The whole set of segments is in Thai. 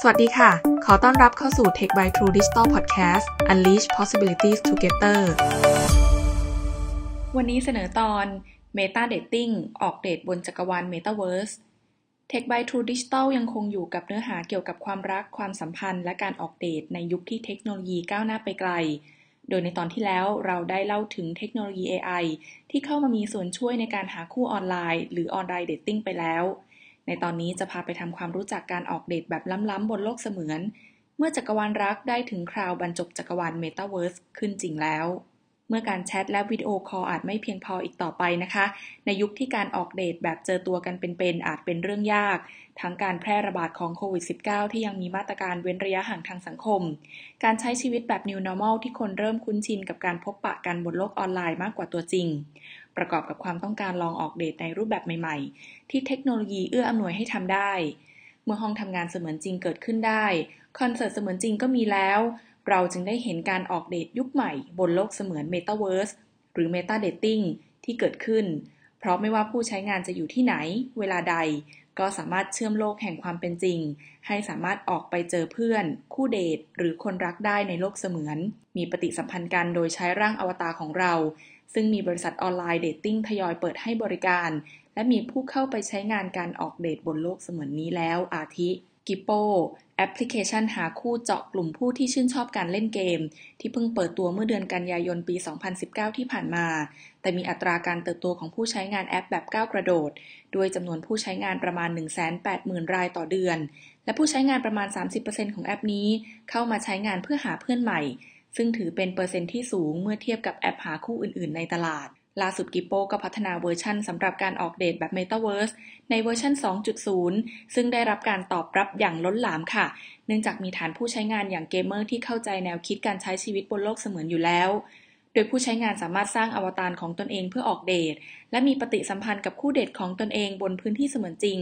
สวัสดีค่ะ ขอต้อนรับเข้าสู่ Tech by True Digital Podcast Unleash Possibilities Together วันนี้เสนอตอน Meta Dating ออกเดทบนจักรวาล Metaverse Tech by True Digital ยังคงอยู่กับเนื้อหาเกี่ยวกับความรักความสัมพันธ์ และการออกเดทในยุคที่เทคโนโลยีก้าวหน้าไปไกล โดยในตอนที่แล้วเราได้เล่าถึงเทคโนโลยี AI ที่เข้ามามีส่วนช่วยในการหาคู่ออนไลน์ หรือออนไลน์เดทติ้งไปแล้ว ในตอนนี้จะพาไปทำความรู้จักการออกเดทแบบล้ำๆบนโลกเสมือน เมื่อจักรวาลรักได้ถึงคราวบรรจบจักรวาล Metaverse ขึ้นจริงแล้ว เมื่อการแชทและวิดีโอคอลอาจไม่เพียงพออีกต่อไปนะคะ ในยุคที่การออกเดทแบบเจอตัวกันเป็นๆอาจเป็นเรื่องยาก ทั้งการแพร่ระบาดของโควิด -19 ที่ยังมีมาตรการเว้นระยะห่างทางสังคม การใช้ชีวิตแบบ New Normal ที่คนเริ่มคุ้นชินกับการพบปะกันบนโลกออนไลน์มากกว่าตัวจริง ประกอบกับความต้องการลองออกเดทในรูปแบบใหม่ๆ ที่เทคโนโลยีเอื้ออำนวยให้ทำได้ เมื่อห้องทำงานเสมือนจริงเกิดขึ้นได้คอนเสิร์ตเสมือนจริงก็มีแล้ว เราจึงได้เห็นการออกเดทยุคใหม่บนโลกเสมือน Metaverse หรือ Meta Dating ที่เกิดขึ้น เพราะไม่ว่าผู้ใช้งานจะอยู่ที่ไหน เวลาใด ก็สามารถเชื่อมโลกแห่งความเป็นจริง ให้สามารถออกไปเจอเพื่อน คู่เดท หรือคนรักได้ในโลกเสมือน มีปฏิสัมพันธ์กันโดยใช้ร่างอวตารของเรา ซึ่งมีบริษัท online dating ทยอยเปิดให้บริการ และมีผู้เข้าไปใช้งานการออกเดทบนโลกเสมือนนี้แล้วอาทิ Kippo แอปพลิเคชันหาคู่เจาะกลุ่มผู้ที่ชื่นชอบการเล่นเกม ที่เพิ่งเปิดตัวเมื่อเดือนกันยายนปี 2019 ที่ผ่านมา แต่มีอัตราการเติบโตของผู้ใช้งานแอปแบบก้าวกระโดด ด้วยจำนวนผู้ใช้งานประมาณ 180,000 รายต่อเดือน และผู้ใช้งานประมาณ 30%ของแอปนี้ เข้ามาใช้งานเพื่อหาเพื่อนใหม่ ซึ่งถือเป็นเปอร์เซ็นต์ที่สูงเมื่อเทียบกับแอปหาคู่อื่น ๆ ในตลาด ล่าสุด Kippo ก็พัฒนาเวอร์ชันสำหรับการออกเดทแบบ Metaverse ในเวอร์ชัน 2.0 ซึ่งได้รับการตอบรับอย่างล้นหลามค่ะ เนื่องจากมีฐานผู้ใช้งานอย่างเกมเมอร์ที่เข้าใจแนวคิดการใช้ชีวิตบนโลกเสมือนอยู่แล้ว โดยผู้ใช้งานสามารถสร้างอวตารของตนเองเพื่อออกเดท และมีปฏิสัมพันธ์กับคู่เดทของตนเองบนพื้นที่เสมือนจริง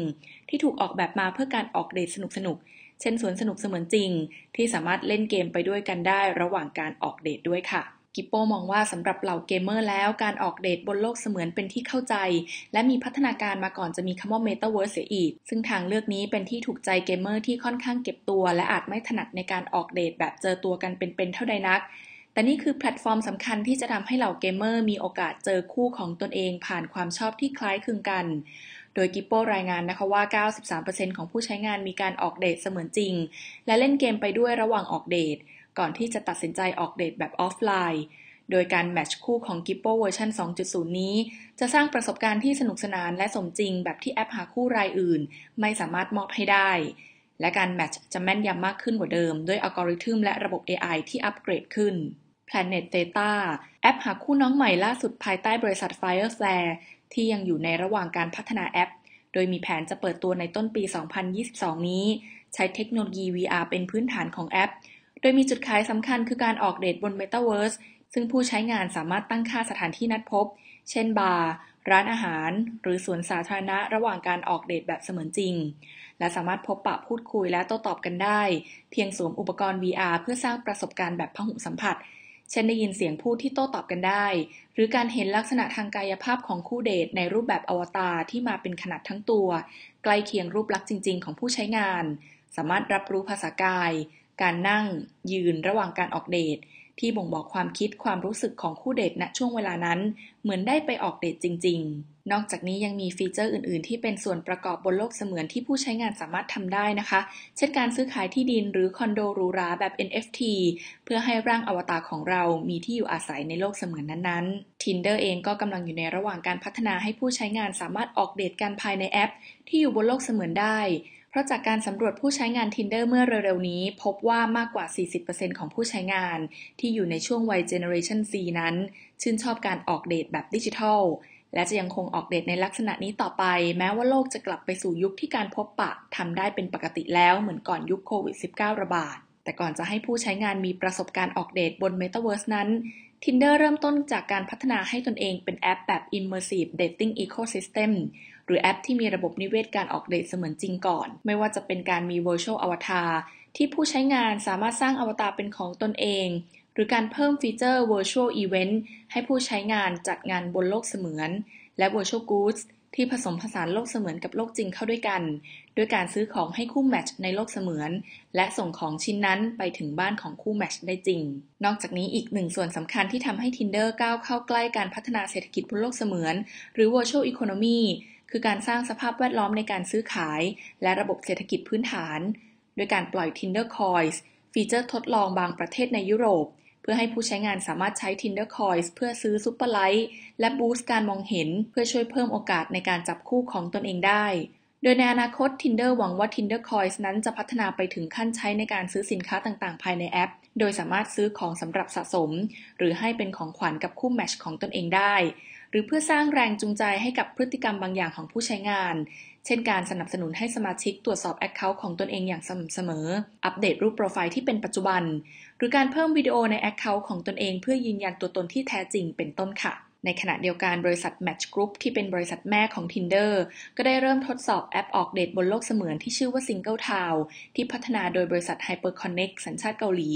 ที่ถูกออกแบบมาเพื่อการออกเดทสนุกๆ เช่นสวนสนุกเสมือนจริง ที่สามารถเล่นเกมไปด้วยกันได้ระหว่างการออกเดทด้วยค่ะ Kippo มองว่าสำหรับเหล่าเกมเมอร์แล้วการออกเดทบนโลกเสมือนเป็นที่เข้าใจ และมีพัฒนาการมาก่อนจะมีคำว่า Metaverse เสียอีก ซึ่งทางเลือกนี้เป็นที่ถูกใจเกมเมอร์ที่ค่อนข้างเก็บตัว และอาจไม่ถนัดในการออกเดทแบบเจอตัวกันเป็นๆเท่าใดนักแต่นี่คือแพลตฟอร์มสำคัญที่จะทำให้เหล่าเกมเมอร์มีโอกาสเจอคู่ของตนเองผ่านความชอบที่คล้ายคลึงกัน โดย Kippo รายงานนะคะว่า 93%ของผู้ใช้งานมีการออกเดทเสมือนจริง และเล่นเกมไปด้วยระหว่างออกเดท ก่อนที่จะตัดสินใจออกเดทแบบออฟไลน์ โดยการ match คู่ของ g i p p o เวอร์ชัน2.0 นี้ จะสร้างประสบการณ์ที่สนุกสนานและสมจริงแบบที่แอปหาคู่รายอื่น ไม่สามารถมอบให้ได้ และการ match จะแม่นยำมากขึ้นกว่าเดิม ด้วยอัลกอริทึมและระบบ AI ที่อัปเกรดขึ้น Planet Theta แอปหาคู่น้องใหม่ล่าสุดภายใต้บริษัท Fireflare ที่ยังอยู่ในระหว่างการพัฒนาแอป โดยมีแผนจะเปิดตัวในต้นปี 2022 นี้ ใช้เทคโนโลยี VR เป็นพื้นฐานของแอป ดยมีจุดขายสำคัญคือการออกเดทบน Metaverse ซึ่งผู้ใช้งานสามารถตั้งค่าสถานที่นัดพบ เช่นบาร์ ร้านอาหาร หรือสวนสาธารณะระหว่างการออกเดทแบบเสมือนจริง และสามารถพบปะพูดคุยและโต้ตอบกันได้ เพียงสวมอุปกรณ์ VR เพื่อสร้างประสบการณ์แบบพหุสัมผัส เช่นได้ยินเสียงพูดที่โต้ตอบกันได้ หรือการเห็นลักษณะทางกายภาพของคู่เดทในรูปแบบอวตารที่มาเป็นขนาดทั้งตัว ใกล้เคียงรูปลักษณ์จริง ๆ ของผู้ใช้งาน สามารถรับรู้ภาษากาย การนั่งยืนระหว่างการออกเดท ที่บ่งบอกความคิดความรู้สึกของคู่เดทณช่วงเวลานั้น เหมือนได้ไปออกเดทจริง ๆ นอกจากนี้ยังมีฟีเจอร์อื่น ๆ ที่เป็นส่วนประกอบบนโลกเสมือนที่ผู้ใช้งานสามารถทำได้นะคะ เช่นการซื้อขายที่ดินหรือคอนโดหรูหราแบบ NFT เพื่อให้ร่างอวตารของเรามีที่อยู่อาศัยในโลกเสมือนนั้นๆ Tinder เองก็กำลังอยู่ในระหว่างการพัฒนาให้ผู้ใช้งานสามารถออกเดทกันภายในแอป ที่อยู่บนโลกเสมือนได้ เพราะจากการสำรวจผู้ใช้งาน Tinder เมื่อเร็วๆนี้ พบว่ามากกว่า 40%ของผู้ใช้งาน ที่อยู่ในช่วงวัย Generation Z นั้น ชื่นชอบการออกเดทแบบดิจิทัล และจะยังคงออกเดทในลักษณะนี้ต่อไป แม้ว่าโลกจะกลับไปสู่ยุคที่การพบปะทำได้เป็นปกติแล้วเหมือนก่อนยุคโควิด -19 ระบาด แต่ก่อนจะให้ผู้ใช้งานมีประสบการณ์ออกเดทบน Metaverse นั้น Tinder เริ่มต้นจากการพัฒนาให้ตนเองเป็นแอปแบบ Immersive Dating Ecosystem หรือแอปที่มีระบบนิเวศการออกเดตเสมือนจริงก่อน ไม่ว่าจะเป็นการมี Virtual Avatar ที่ผู้ใช้งานสามารถสร้างอวตารเป็นของตนเอง หรือการเพิ่มฟีเจอร์ Virtual Event ให้ผู้ใช้งานจัดงานบนโลกเสมือน และ Virtual Goods ที่ผสมผสานโลกเสมือนกับโลกจริงเข้าด้วยกัน ด้วยการซื้อของให้คู่แมทช์ในโลกเสมือน และส่งของชิ้นนั้นไปถึงบ้านของคู่แมทช์ได้จริง นอกจากนี้อีกหนึ่งส่วนสำคัญที่ทำให้ Tinder ก้าวเข้าใกล้การพัฒนาเศรษฐกิจบนโลกเสมือน หรือ virtual economy คือการสร้างสภาพแวดล้อมในการซื้อขาย และระบบเศรษฐกิจพื้นฐานด้วยการปล่อย Tinder Coins ฟีเจอร์ทดลองบางประเทศในยุโรป เพื่อให้ผู้ใช้งานสามารถใช้ Tinder Coins เพื่อซื้อ Super Like และ boost การมองเห็น เพื่อช่วยเพิ่มโอกาสในการจับคู่ของตนเองได้ โดยในอนาคต Tinder หวังว่า Tinder Coins นั้นจะพัฒนาไปถึงขั้นใช้ในการซื้อสินค้าต่างๆ ภายในแอป โดยสามารถซื้อของสำหรับสะสม หรือให้เป็นของขวัญกับคู่ match ของตนเองได้ หรือเพื่อสร้างแรงจูงใจให้กับพฤติกรรมบางอย่างของผู้ใช้งาน เช่นการสนับสนุนให้สมาชิกตรวจสอบ Account ของตนเองอย่างสม่ำเสมอ อัปเดตรูปโปรไฟล์ที่เป็นปัจจุบัน หรือการเพิ่มวิดีโอใน Account ของตนเอง เพื่อยืนยันตัวตนที่แท้จริงเป็นต้นค่ะในขณะเดียวกันบริษัท Match Group ที่เป็นบริษัทแม่ของ Tinder ก็ได้เริ่มทดสอบแอปออกเดทบนโลกเสมือนที่ชื่อว่า Single Town ที่พัฒนาโดยบริษัท HyperConnect สัญชาติเกาหลี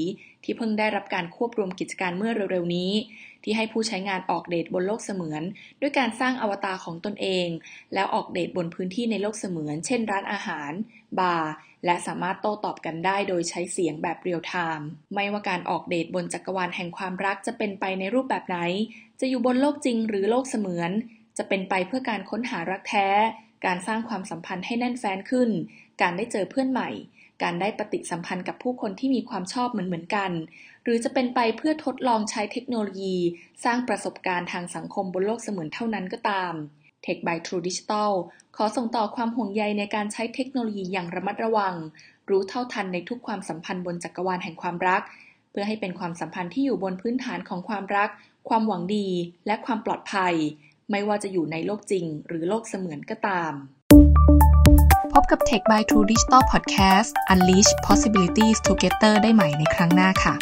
ที่เพิ่งได้รับการควบรวมกิจการเมื่อเร็วๆนี้ ที่ให้ผู้ใช้งานออกเดทบนโลกเสมือน ด้วยการสร้างอวตารของตนเอง แล้วออกเดทบนพื้นที่ในโลกเสมือน เช่น ร้านอาหาร บาร์และสามารถโต้ตอบกันได้โดยใช้เสียงแบบเรียลไทม์ไม่ว่าการออกเดทบนจักรวาลแห่งความรักจะเป็นไปในรูปแบบไหน จะอยู่บนโลกจริงหรือโลกเสมือน จะเป็นไปเพื่อการค้นหารักแท้ การสร้างความสัมพันธ์ให้แน่นแฟ้นขึ้น การได้เจอเพื่อนใหม่ การได้ปฏิสัมพันธ์กับผู้คนที่มีความชอบเหมือนเหมือนกัน หรือจะเป็นไปเพื่อทดลองใช้เทคโนโลยี สร้างประสบการณ์ทางสังคมบนโลกเสมือนเท่านั้นก็ตาม Tech by True Digital ขอส่งต่อความห่วงใยในการใช้เทคโนโลยีอย่างระมัดระวัง รู้เท่าทันในทุกความสัมพันธ์บนจักรวาลแห่งความรัก เพื่อให้เป็นความสัมพันธ์ที่อยู่บนพื้นฐานของความรัก ความหวังดี และความปลอดภัย ไม่ว่าจะอยู่ในโลกจริง หรือโลกเสมือนก็ตาม บกับ Tech by True Digital Podcast Unleash Possibilities Together ได้ใหม่ในครั้งหน้าค่ะ